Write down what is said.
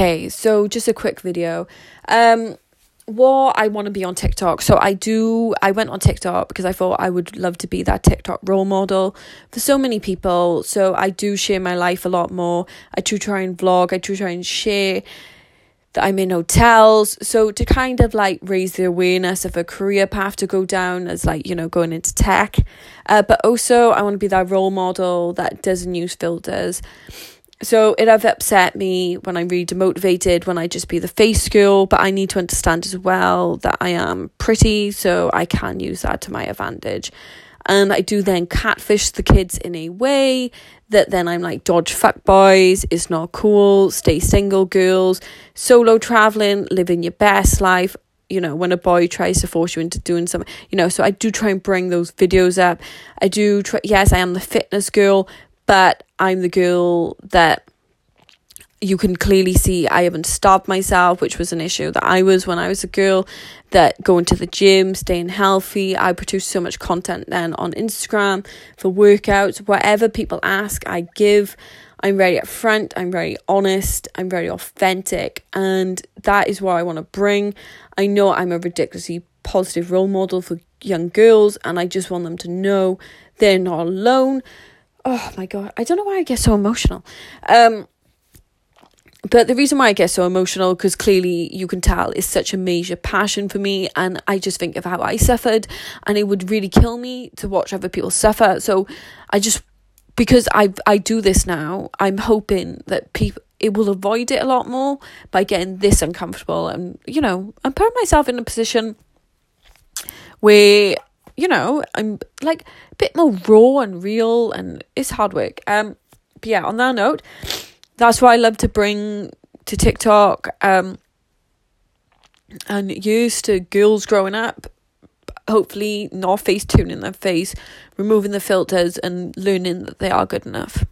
Okay, so just a quick video. Um, what I want to be on TikTok. So I do. I went on TikTok because I thought I would love to be that TikTok role model for so many people. So I do share my life a lot more. I do try and vlog. I do try and share that I'm in hotels. So to kind of like raise the awareness of a career path to go down as like, you know, going into tech. Uh, but also I want to be that role model that doesn't use filters. So it have upset me when I'm really demotivated, when I just be the face girl, but I need to understand as well that I am pretty, so I can use that to my advantage. And I do then catfish the kids in a way that then I'm like, dodge fuck boys, it's not cool, stay single girls, solo traveling, living your best life. You know, when a boy tries to force you into doing something, you know, so I do try and bring those videos up. I do try, yes, I am the fitness girl, but I'm the girl that you can clearly see I haven't stopped myself, which was an issue that I was when I was a girl, that going to the gym, staying healthy. I produce so much content then on Instagram for workouts, whatever people ask, I give. I'm very upfront, I'm very honest, I'm very authentic, and that is what I want to bring. I know I'm a ridiculously positive role model for young girls, and I just want them to know they're not alone oh my god, I don't know why I get so emotional. Um, but the reason why I get so emotional, because clearly you can tell, is such a major passion for me, and I just think of how I suffered, and it would really kill me to watch other people suffer. So I just because I I do this now, I'm hoping that people it will avoid it a lot more by getting this uncomfortable, and you know, I'm putting myself in a position where you know, I'm like a bit more raw and real and it's hard work. Um but yeah, on that note, that's what I love to bring to TikTok. Um and used to girls growing up hopefully not face tuning their face, removing the filters and learning that they are good enough.